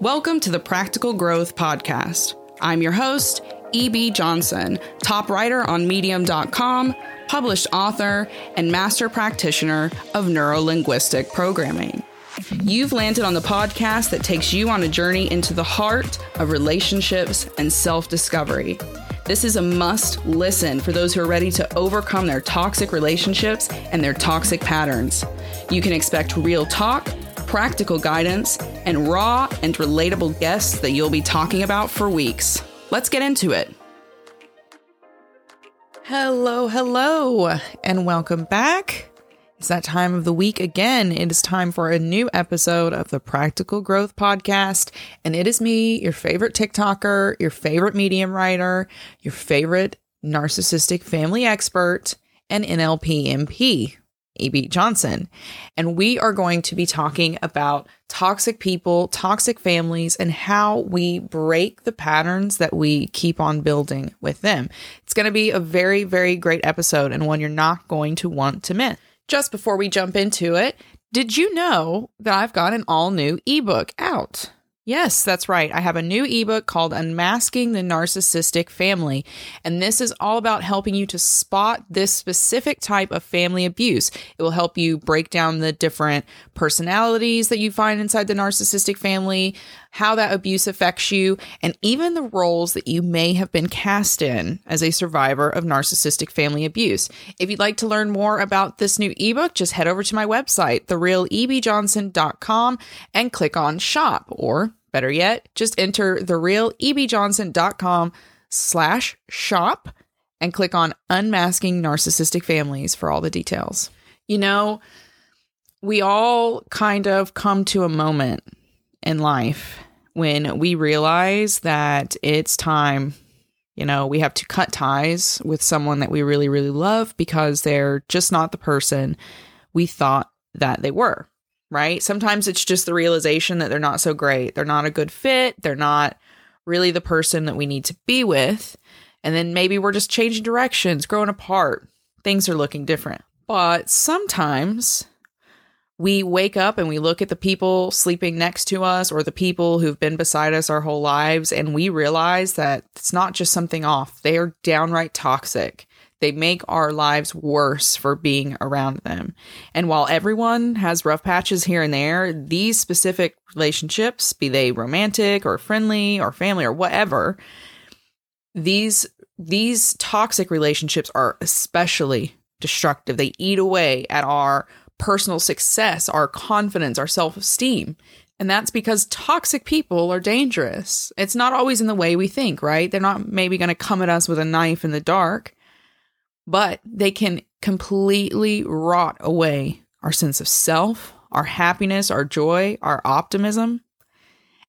Welcome to the Practical Growth Podcast. I'm your host, E.B. Johnson, top writer on Medium.com, published author, and master practitioner of neurolinguistic programming. You've landed on the podcast that takes you on a journey into the heart of relationships and self discovery. This is a must listen for those who are ready to overcome their toxic relationships and their toxic patterns. You can expect real talk practical guidance, and raw and relatable guests that you'll be talking about for weeks. Let's get into it. Hello, hello, and welcome back. It's that time of the week again. It is time for a new episode of the Practical Growth Podcast. And it is me, your favorite TikToker, your favorite medium writer, your favorite narcissistic family expert, and NLP MP. E.B. Johnson. And we are going to be talking about toxic people, toxic families, and how we break the patterns that we keep on building with them. It's going to be a very, very great episode and one you're not going to want to miss. Just before we jump into it, did you know that I've got an all new ebook out? Yes, that's right. I have a new ebook called Unmasking the Narcissistic Family. And this is all about helping you to spot this specific type of family abuse. It will help you break down the different personalities that you find inside the narcissistic family, how that abuse affects you, and even the roles that you may have been cast in as a survivor of narcissistic family abuse. If you'd like to learn more about this new ebook, just head over to my website, therealebjohnson.com, and click on shop or Better yet, just enter therealebjohnson.com slash shop and click on Unmasking Narcissistic Families for all the details. You know, we all kind of come to a moment in life when we realize that it's time, you know, we have to cut ties with someone that we really, really love because they're just not the person we thought that they were right? Sometimes it's just the realization that they're not so great. They're not a good fit. They're not really the person that we need to be with. And then maybe we're just changing directions, growing apart. Things are looking different. But sometimes we wake up and we look at the people sleeping next to us or the people who've been beside us our whole lives and we realize that it's not just something off. They are downright toxic. They make our lives worse for being around them. And while everyone has rough patches here and there, these specific relationships, be they romantic or friendly or family or whatever, these these toxic relationships are especially destructive. They eat away at our personal success, our confidence, our self-esteem. And that's because toxic people are dangerous. It's not always in the way we think, right? They're not maybe going to come at us with a knife in the dark but they can completely rot away our sense of self, our happiness, our joy, our optimism.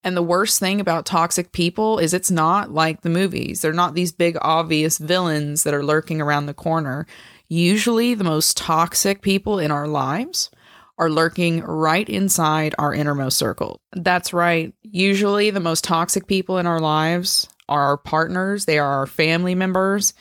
And the worst thing about toxic people is it's not like the movies. They're not these big, obvious villains that are lurking around the corner. Usually, the most toxic people in our lives are lurking right inside our innermost circle. That's right. Usually, the most toxic people in our lives are our partners, they are our family members,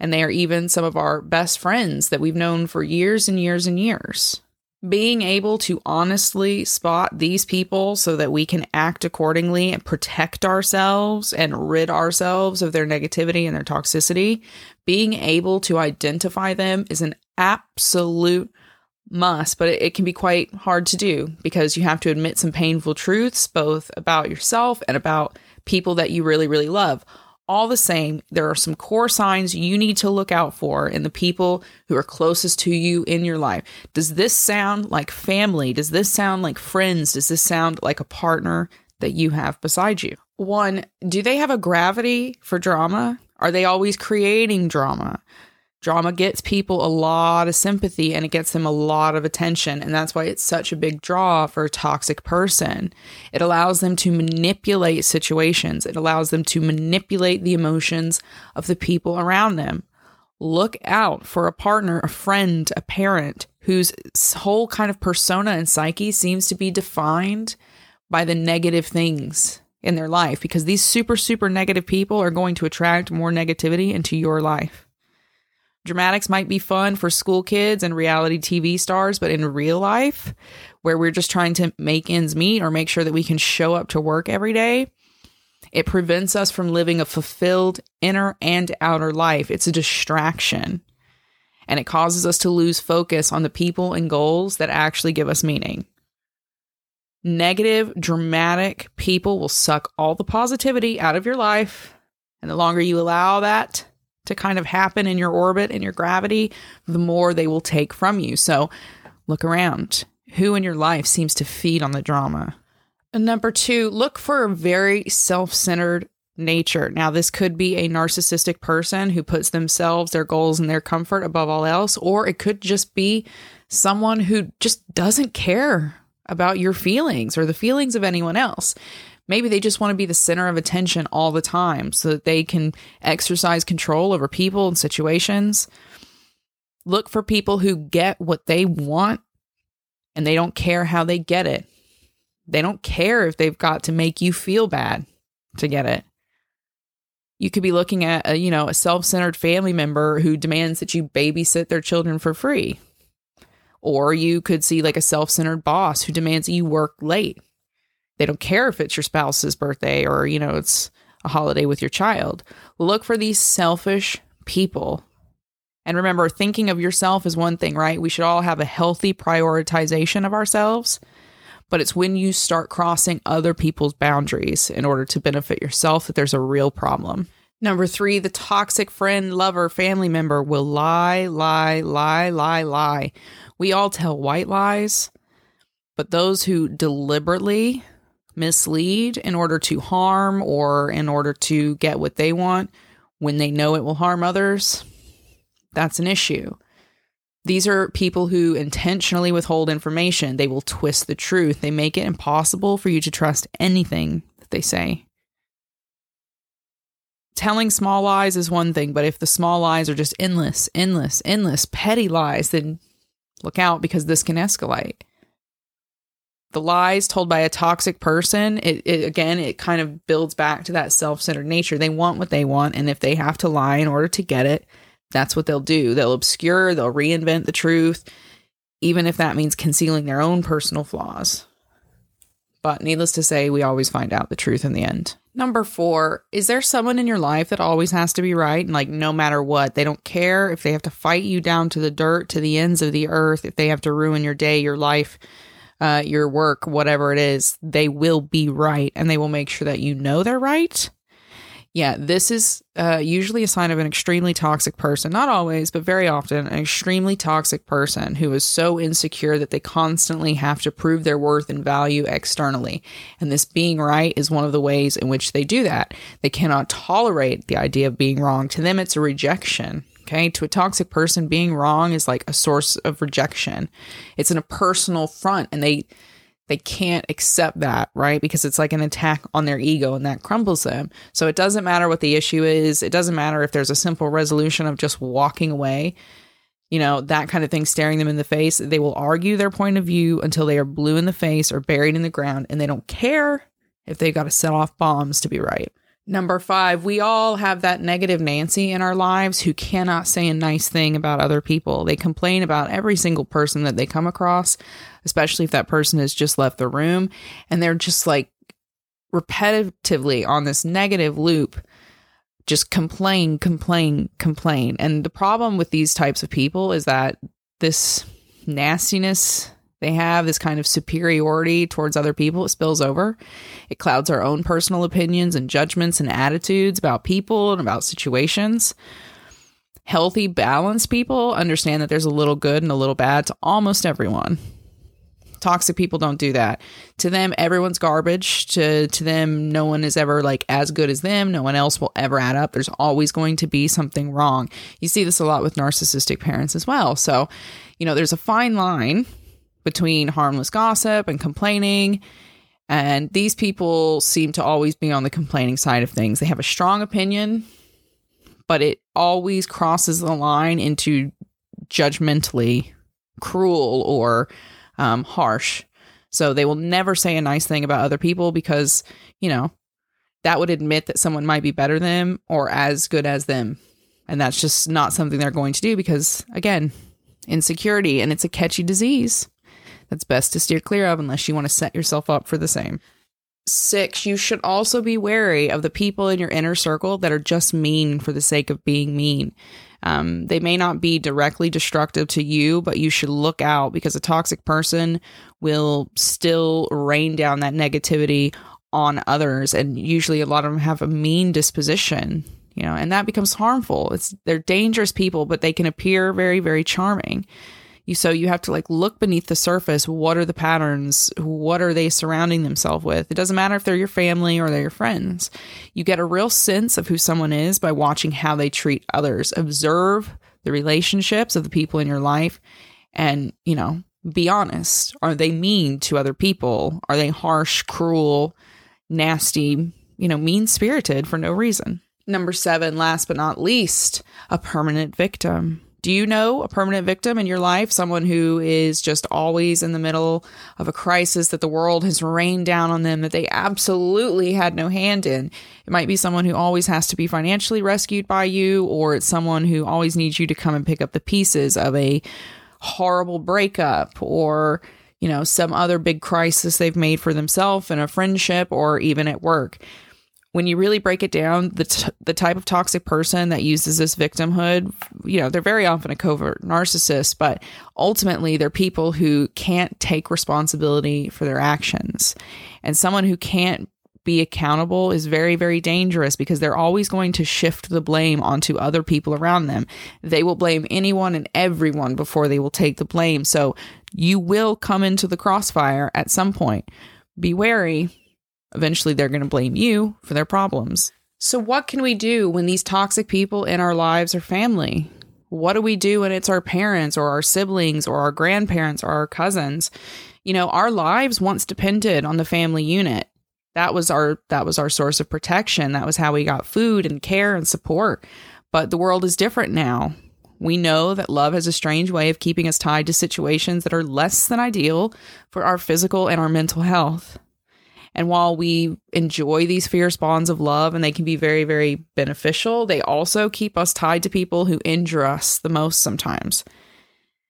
and they are even some of our best friends that we've known for years and years and years. Being able to honestly spot these people so that we can act accordingly and protect ourselves and rid ourselves of their negativity and their toxicity, being able to identify them is an absolute must, but it, can be quite hard to do because you have to admit some painful truths, both about yourself and about people that you really, really love all the same, there are some core signs you need to look out for in the people who are closest to you in your life. Does this sound like family? Does this sound like friends? Does this sound like a partner that you have beside you? One, do they have a gravity for drama? Are they always creating drama? Drama gets people a lot of sympathy and it gets them a lot of attention. And that's why it's such a big draw for a toxic person. It allows them to manipulate situations, it allows them to manipulate the emotions of the people around them. Look out for a partner, a friend, a parent whose whole kind of persona and psyche seems to be defined by the negative things in their life because these super, super negative people are going to attract more negativity into your life. Dramatics might be fun for school kids and reality TV stars, but in real life, where we're just trying to make ends meet or make sure that we can show up to work every day, it prevents us from living a fulfilled inner and outer life. It's a distraction. And it causes us to lose focus on the people and goals that actually give us meaning. Negative, dramatic people will suck all the positivity out of your life. And the longer you allow that to kind of happen in your orbit and your gravity, the more they will take from you. So look around. Who in your life seems to feed on the drama? And number two, look for a very self centered nature. Now, this could be a narcissistic person who puts themselves, their goals, and their comfort above all else, or it could just be someone who just doesn't care about your feelings or the feelings of anyone else. Maybe they just want to be the center of attention all the time so that they can exercise control over people and situations. Look for people who get what they want and they don't care how they get it. They don't care if they've got to make you feel bad to get it. You could be looking at a, you know, a self-centered family member who demands that you babysit their children for free. Or you could see like a self-centered boss who demands that you work late they don't care if it's your spouse's birthday or, you know, it's a holiday with your child. Look for these selfish people. And remember, thinking of yourself is one thing, right? We should all have a healthy prioritization of ourselves, but it's when you start crossing other people's boundaries in order to benefit yourself that there's a real problem. Number three, the toxic friend, lover, family member will lie, lie, lie, lie, lie. We all tell white lies, but those who deliberately mislead in order to harm or in order to get what they want when they know it will harm others, that's an issue. These are people who intentionally withhold information. They will twist the truth. They make it impossible for you to trust anything that they say. Telling small lies is one thing, but if the small lies are just endless, endless, endless, petty lies, then look out because this can escalate the lies told by a toxic person it, it, again it kind of builds back to that self-centered nature. They want what they want and if they have to lie in order to get it that's what they'll do. They'll obscure they'll reinvent the truth even if that means concealing their own personal flaws. But needless to say we always find out the truth in the end. Number four is there someone in your life that always has to be right? And like no matter what they don't care if they have to fight you down to the dirt to the ends of the earth if they have to ruin your day your life uh, your work, whatever it is, they will be right and they will make sure that you know they're right. Yeah, this is uh, usually a sign of an extremely toxic person. Not always, but very often, an extremely toxic person who is so insecure that they constantly have to prove their worth and value externally. And this being right is one of the ways in which they do that. They cannot tolerate the idea of being wrong. To them, it's a rejection. Okay. To a toxic person, being wrong is like a source of rejection. It's in a personal front and they, they can't accept that, right? Because it's like an attack on their ego and that crumbles them. So it doesn't matter what the issue is. It doesn't matter if there's a simple resolution of just walking away, you know, that kind of thing staring them in the face. They will argue their point of view until they are blue in the face or buried in the ground and they don't care if they got to set off bombs to be right. Number five, we all have that negative Nancy in our lives who cannot say a nice thing about other people. They complain about every single person that they come across, especially if that person has just left the room and they're just like repetitively on this negative loop, just complain, complain, complain. And the problem with these types of people is that this nastiness they have this kind of superiority towards other people, it spills over. It clouds our own personal opinions and judgments and attitudes about people and about situations. Healthy, balanced people understand that there's a little good and a little bad to almost everyone. Toxic people don't do that. To them, everyone's garbage. To to them, no one is ever like as good as them. No one else will ever add up. There's always going to be something wrong. You see this a lot with narcissistic parents as well. So, you know, there's a fine line between harmless gossip and complaining. And these people seem to always be on the complaining side of things. They have a strong opinion, but it always crosses the line into judgmentally cruel or um, harsh. So they will never say a nice thing about other people because, you know, that would admit that someone might be better than them or as good as them. And that's just not something they're going to do because, again, insecurity and it's a catchy disease that's best to steer clear of unless you want to set yourself up for the same. Six, you should also be wary of the people in your inner circle that are just mean for the sake of being mean. Um, they may not be directly destructive to you, but you should look out because a toxic person will still rain down that negativity on others. And usually a lot of them have a mean disposition, you know, and that becomes harmful. It's they're dangerous people, but they can appear very, very charming. You, so you have to like look beneath the surface. What are the patterns? What are they surrounding themselves with? It doesn't matter if they're your family or they're your friends. You get a real sense of who someone is by watching how they treat others. Observe the relationships of the people in your life and, you know, be honest. Are they mean to other people? Are they harsh, cruel, nasty, you know, mean spirited for no reason? Number seven, last but not least, a permanent victim. Do you know a permanent victim in your life? Someone who is just always in the middle of a crisis that the world has rained down on them that they absolutely had no hand in. It might be someone who always has to be financially rescued by you, or it's someone who always needs you to come and pick up the pieces of a horrible breakup or you know some other big crisis they've made for themselves in a friendship or even at work when you really break it down, the t- the type of toxic person that uses this victimhood, you know, they're very often a covert narcissist, but ultimately they're people who can't take responsibility for their actions. And someone who can't be accountable is very, very dangerous because they're always going to shift the blame onto other people around them. They will blame anyone and everyone before they will take the blame. So you will come into the crossfire at some point. Be wary Eventually, they're going to blame you for their problems. So, what can we do when these toxic people in our lives are family? What do we do when it's our parents or our siblings or our grandparents or our cousins? You know, our lives once depended on the family unit. That was our that was our source of protection. That was how we got food and care and support. But the world is different now. We know that love has a strange way of keeping us tied to situations that are less than ideal for our physical and our mental health. And while we enjoy these fierce bonds of love and they can be very, very beneficial, they also keep us tied to people who injure us the most sometimes.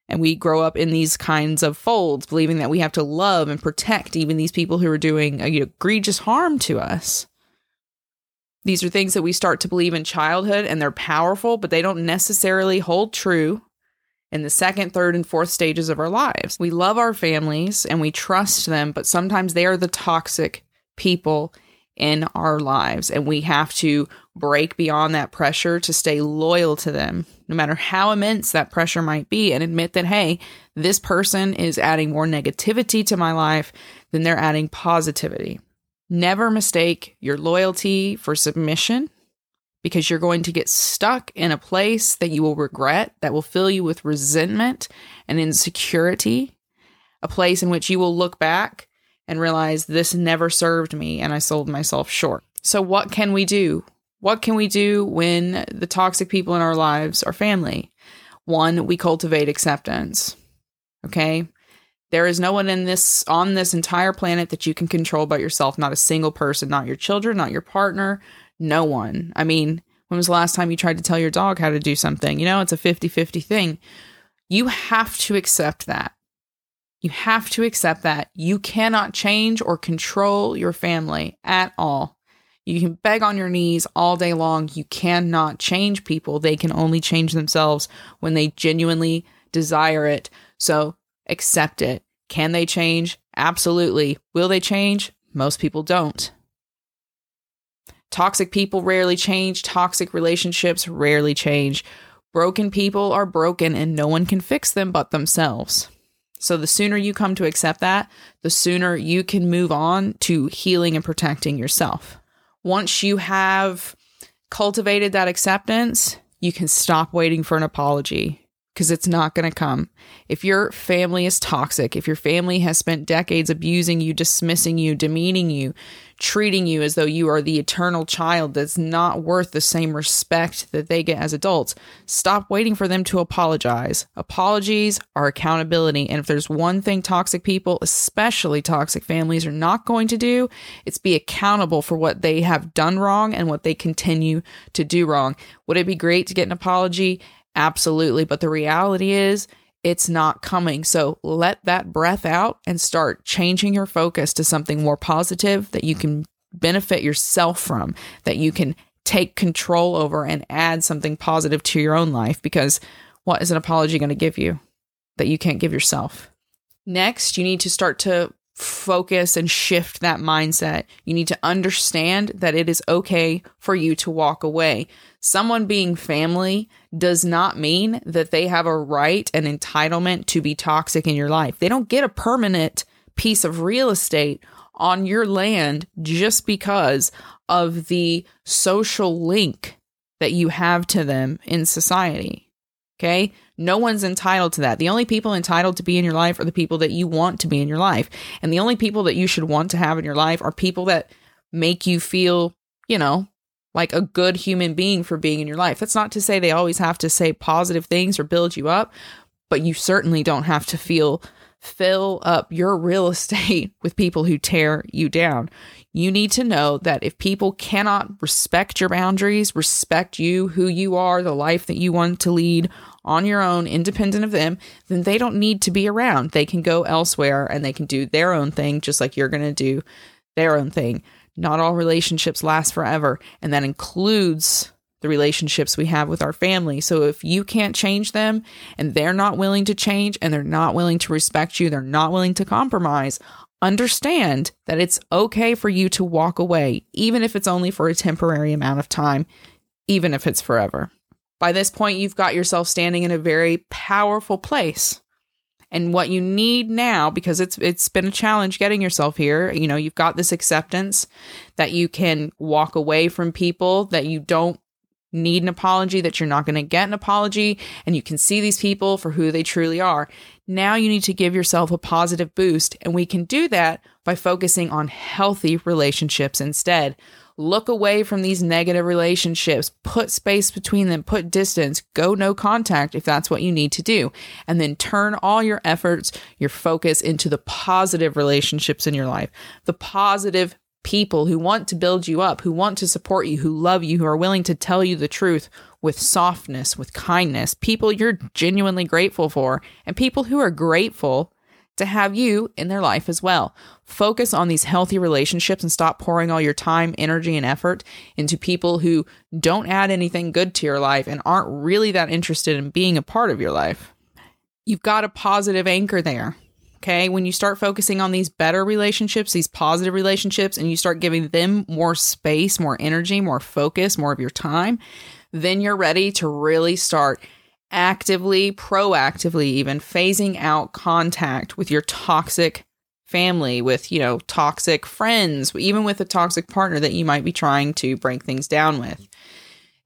And we grow up in these kinds of folds, believing that we have to love and protect even these people who are doing uh, egregious harm to us. These are things that we start to believe in childhood and they're powerful, but they don't necessarily hold true in the second, third, and fourth stages of our lives. We love our families and we trust them, but sometimes they are the toxic people in our lives. And we have to break beyond that pressure to stay loyal to them, no matter how immense that pressure might be, and admit that, hey, this person is adding more negativity to my life than they're adding positivity. Never mistake your loyalty for submission because you're going to get stuck in a place that you will regret, that will fill you with resentment and insecurity, a place in which you will look back and realize this never served me and I sold myself short. So, what can we do? What can we do when the toxic people in our lives are family? One, we cultivate acceptance. Okay? There is no one in this on this entire planet that you can control but yourself, not a single person, not your children, not your partner, no one. I mean, when was the last time you tried to tell your dog how to do something? You know, it's a 50 50 thing. You have to accept that. You have to accept that. You cannot change or control your family at all. You can beg on your knees all day long. You cannot change people. They can only change themselves when they genuinely desire it. So accept it. Can they change? Absolutely. Will they change? Most people don't. Toxic people rarely change, toxic relationships rarely change. Broken people are broken and no one can fix them but themselves. So the sooner you come to accept that, the sooner you can move on to healing and protecting yourself. Once you have cultivated that acceptance, you can stop waiting for an apology. because it's not going to come. If your family is toxic, if your family has spent decades abusing you, dismissing you, demeaning you, treating you as though you are the eternal child that's not worth the same respect that they get as adults, stop waiting for them to apologize. Apologies are accountability. And if there's one thing toxic people, especially toxic families, are not going to do, it's be accountable for what they have done wrong and what they continue to do wrong. Would it be great to get an apology? Absolutely. But the reality is, it's not coming. So let that breath out and start changing your focus to something more positive that you can benefit yourself from, that you can take control over and add something positive to your own life. Because what is an apology going to give you that you can't give yourself? Next, you need to start to focus and shift that mindset. You need to understand that it is okay for you to walk away someone being family does not mean that they have a right and entitlement to be toxic in your life. They don't get a permanent piece of real estate on your land just because of the social link that you have to them in society. Okay? No one's entitled to that. The only people entitled to be in your life are the people that you want to be in your life. And the only people that you should want to have in your life are people that make you feel, you know, like a good human being for being in your life. That's not to say they always have to say positive things or build you up, but you certainly don't have to feel fill up your real estate with people who tear you down. You need to know that if people cannot respect your boundaries, respect you, who you are, the life that you want to lead on your own, independent of them, then they don't need to be around. They can go elsewhere and they can do their own thing, just like you're going to do their own thing. Not all relationships last forever, and that includes the relationships we have with our family. So if you can't change them and they're not willing to change and they're not willing to respect you, they're not willing to compromise, understand that it's okay for you to walk away, even if it's only for a temporary amount of time, even if it's forever. By this point, you've got yourself standing in a very powerful place and what you need now because it's it's been a challenge getting yourself here you know you've got this acceptance that you can walk away from people that you don't need an apology that you're not going to get an apology and you can see these people for who they truly are. Now you need to give yourself a positive boost and we can do that by focusing on healthy relationships instead. Look away from these negative relationships, put space between them, put distance, go no contact if that's what you need to do. And then turn all your efforts, your focus into the positive relationships in your life, the positive people who want to build you up, who want to support you, who love you, who are willing to tell you the truth with softness, with kindness, people you're genuinely grateful for, and people who are grateful to have you in their life as well. Focus on these healthy relationships and stop pouring all your time, energy, and effort into people who don't add anything good to your life and aren't really that interested in being a part of your life. You've got a positive anchor there. Okay. When you start focusing on these better relationships, these positive relationships, and you start giving them more space, more energy, more focus, more of your time, then you're ready to really start actively, proactively, even phasing out contact with your toxic family, with, you know, toxic friends, even with a toxic partner that you might be trying to break things down with.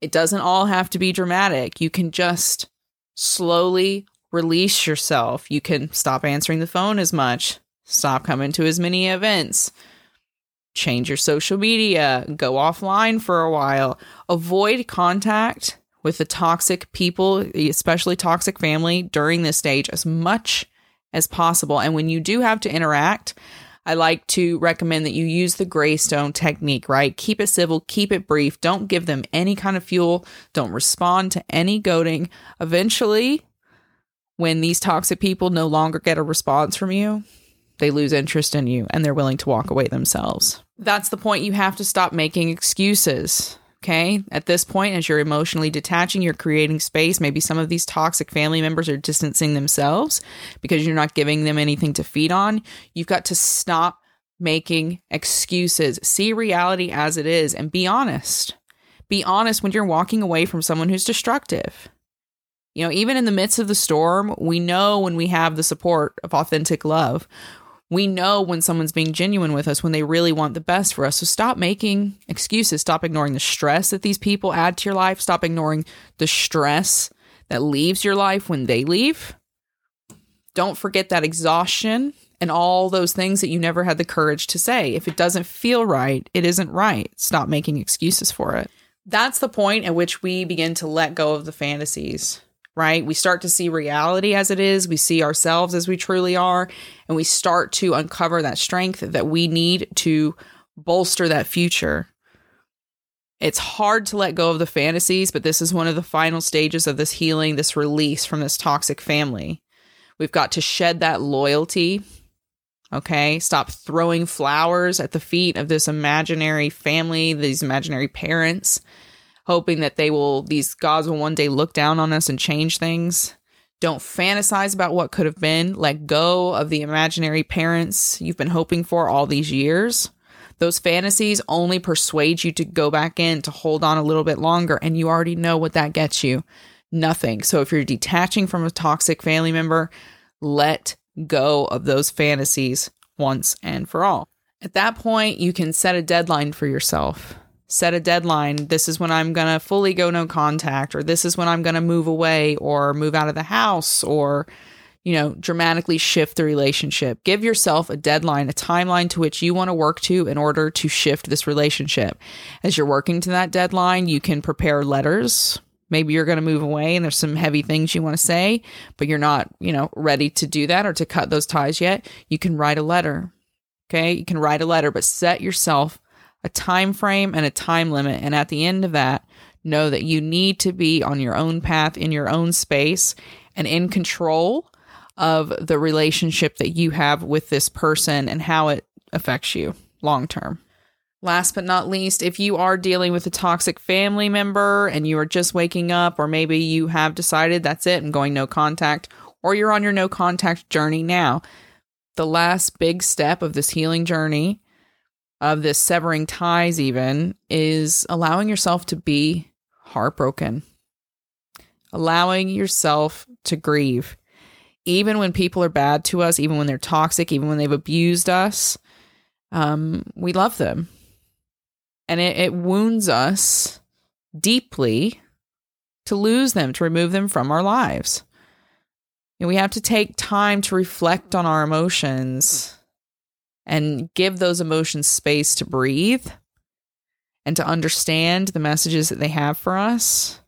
It doesn't all have to be dramatic. You can just slowly release yourself. You can stop answering the phone as much, stop coming to as many events, change your social media, go offline for a while, avoid contact with the toxic people, especially toxic family, during this stage as much as possible. And when you do have to interact, I like to recommend that you use the Greystone technique, right? Keep it civil, keep it brief. Don't give them any kind of fuel. Don't respond to any goading. Eventually, when these toxic people no longer get a response from you, they lose interest in you and they're willing to walk away themselves. That's the point you have to stop making excuses. Okay. At this point, as you're emotionally detaching, you're creating space. Maybe some of these toxic family members are distancing themselves because you're not giving them anything to feed on. You've got to stop making excuses. See reality as it is and be honest. Be honest when you're walking away from someone who's destructive. You know, even in the midst of the storm, we know when we have the support of authentic love we know when someone's being genuine with us when they really want the best for us. So stop making excuses. Stop ignoring the stress that these people add to your life. Stop ignoring the stress that leaves your life when they leave. Don't forget that exhaustion and all those things that you never had the courage to say. If it doesn't feel right, it isn't right. Stop making excuses for it. That's the point at which we begin to let go of the fantasies, right? We start to see reality as it is, we see ourselves as we truly are, and we start to uncover that strength that we need to bolster that future. It's hard to let go of the fantasies, but this is one of the final stages of this healing, this release from this toxic family. We've got to shed that loyalty Okay. Stop throwing flowers at the feet of this imaginary family, these imaginary parents, hoping that they will, these gods will one day look down on us and change things. Don't fantasize about what could have been. Let go of the imaginary parents you've been hoping for all these years. Those fantasies only persuade you to go back in to hold on a little bit longer, and you already know what that gets you nothing. So if you're detaching from a toxic family member, let go of those fantasies once and for all. At that point, you can set a deadline for yourself. Set a deadline. This is when I'm going to fully go no contact, or this is when I'm going to move away or move out of the house or, you know, dramatically shift the relationship. Give yourself a deadline, a timeline to which you want to work to in order to shift this relationship. As you're working to that deadline, you can prepare letters, maybe you're going to move away and there's some heavy things you want to say, but you're not, you know, ready to do that or to cut those ties yet, you can write a letter. Okay? You can write a letter, but set yourself a time frame and a time limit and at the end of that, know that you need to be on your own path in your own space and in control of the relationship that you have with this person and how it affects you long term. Last but not least, if you are dealing with a toxic family member and you are just waking up, or maybe you have decided that's it, I'm going no contact, or you're on your no contact journey now, the last big step of this healing journey, of this severing ties, even, is allowing yourself to be heartbroken, allowing yourself to grieve. Even when people are bad to us, even when they're toxic, even when they've abused us, um, we love them and it, it wounds us deeply to lose them, to remove them from our lives. And we have to take time to reflect on our emotions and give those emotions space to breathe and to understand the messages that they have for us.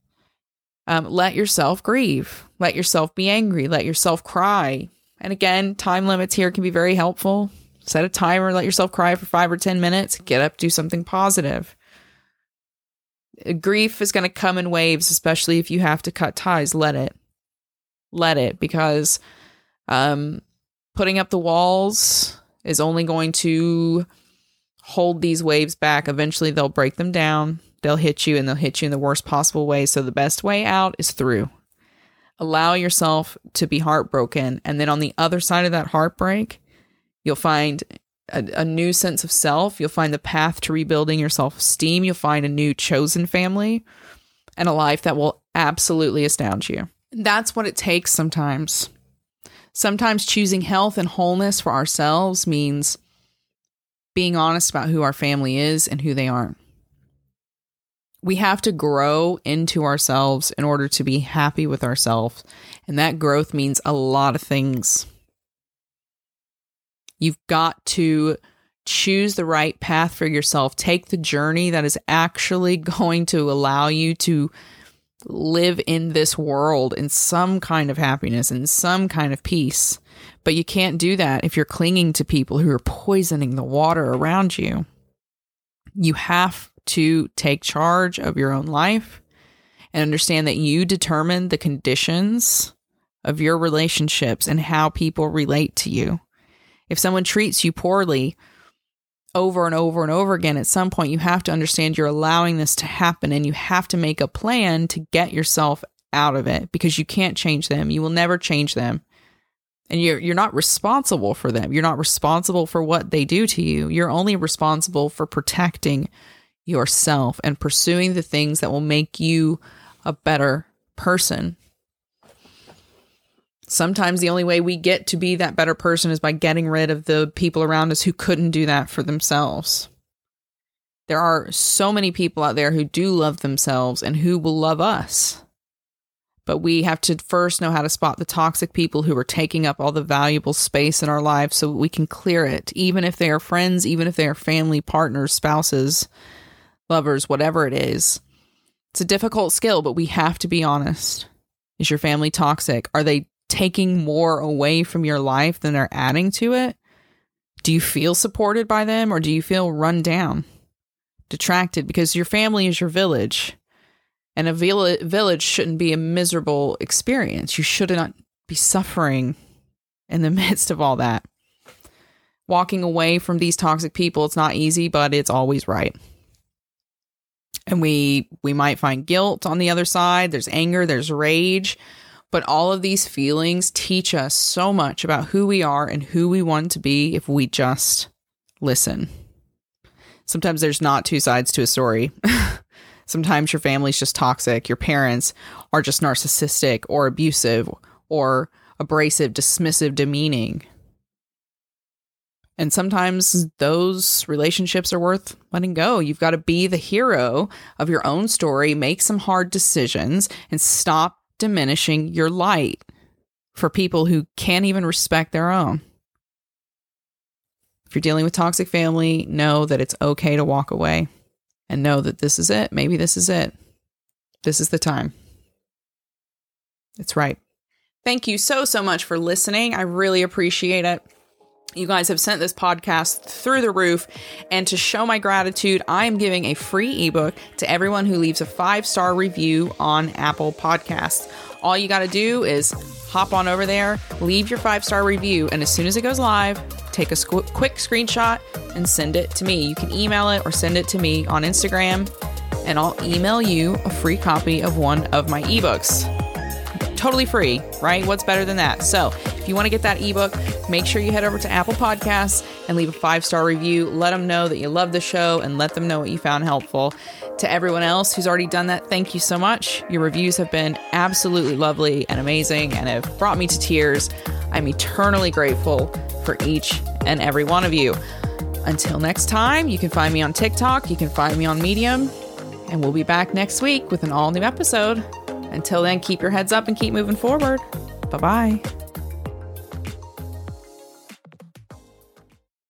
Um, let yourself grieve. Let yourself be angry. Let yourself cry. And again, time limits here can be very helpful. Set a timer, let yourself cry for five or 10 minutes, get up, do something positive. Grief is going to come in waves, especially if you have to cut ties. Let it. Let it, because um, putting up the walls is only going to hold these waves back. Eventually, they'll break them down, they'll hit you, and they'll hit you in the worst possible way. So, the best way out is through. Allow yourself to be heartbroken. And then on the other side of that heartbreak, You'll find a, a new sense of self. You'll find the path to rebuilding your self esteem. You'll find a new chosen family and a life that will absolutely astound you. That's what it takes sometimes. Sometimes choosing health and wholeness for ourselves means being honest about who our family is and who they aren't. We have to grow into ourselves in order to be happy with ourselves. And that growth means a lot of things. You've got to choose the right path for yourself. Take the journey that is actually going to allow you to live in this world in some kind of happiness and some kind of peace. But you can't do that if you're clinging to people who are poisoning the water around you. You have to take charge of your own life and understand that you determine the conditions of your relationships and how people relate to you. If someone treats you poorly over and over and over again, at some point you have to understand you're allowing this to happen and you have to make a plan to get yourself out of it because you can't change them. You will never change them. And you're you're not responsible for them. You're not responsible for what they do to you. You're only responsible for protecting yourself and pursuing the things that will make you a better person sometimes the only way we get to be that better person is by getting rid of the people around us who couldn't do that for themselves. There are so many people out there who do love themselves and who will love us. But we have to first know how to spot the toxic people who are taking up all the valuable space in our lives so we can clear it, even if they are friends, even if they are family, partners, spouses, lovers, whatever it is. It's a difficult skill, but we have to be honest. Is your family toxic? Are they taking more away from your life than they're adding to it? Do you feel supported by them or do you feel run down, detracted? Because your family is your village. And a village shouldn't be a miserable experience. You should not be suffering in the midst of all that. Walking away from these toxic people, it's not easy, but it's always right. And we we might find guilt on the other side. There's anger, there's rage, but all of these feelings teach us so much about who we are and who we want to be if we just listen. Sometimes there's not two sides to a story. Sometimes your family's just toxic. Your parents are just narcissistic or abusive or abrasive, dismissive, demeaning. And sometimes hmm. those relationships are worth letting go. You've got to be the hero of your own story, make some hard decisions, and stop diminishing your light for people who can't even respect their own. If you're dealing with toxic family, know that it's okay to walk away and know that this is it. Maybe this is it. This is the time. It's right. Thank you so, so much for listening. I really appreciate it. You guys have sent this podcast through the roof. And to show my gratitude, I am giving a free ebook to everyone who leaves a five star review on Apple Podcasts. All you got to do is hop on over there, leave your five star review, and as soon as it goes live, take a squ- quick screenshot and send it to me. You can email it or send it to me on Instagram, and I'll email you a free copy of one of my ebooks. Totally free, right? What's better than that? So, if you want to get that ebook, make sure you head over to Apple Podcasts and leave a five star review. Let them know that you love the show and let them know what you found helpful. To everyone else who's already done that, thank you so much. Your reviews have been absolutely lovely and amazing and have brought me to tears. I'm eternally grateful for each and every one of you. Until next time, you can find me on TikTok, you can find me on Medium, and we'll be back next week with an all new episode. Until then, keep your heads up and keep moving forward. Bye bye.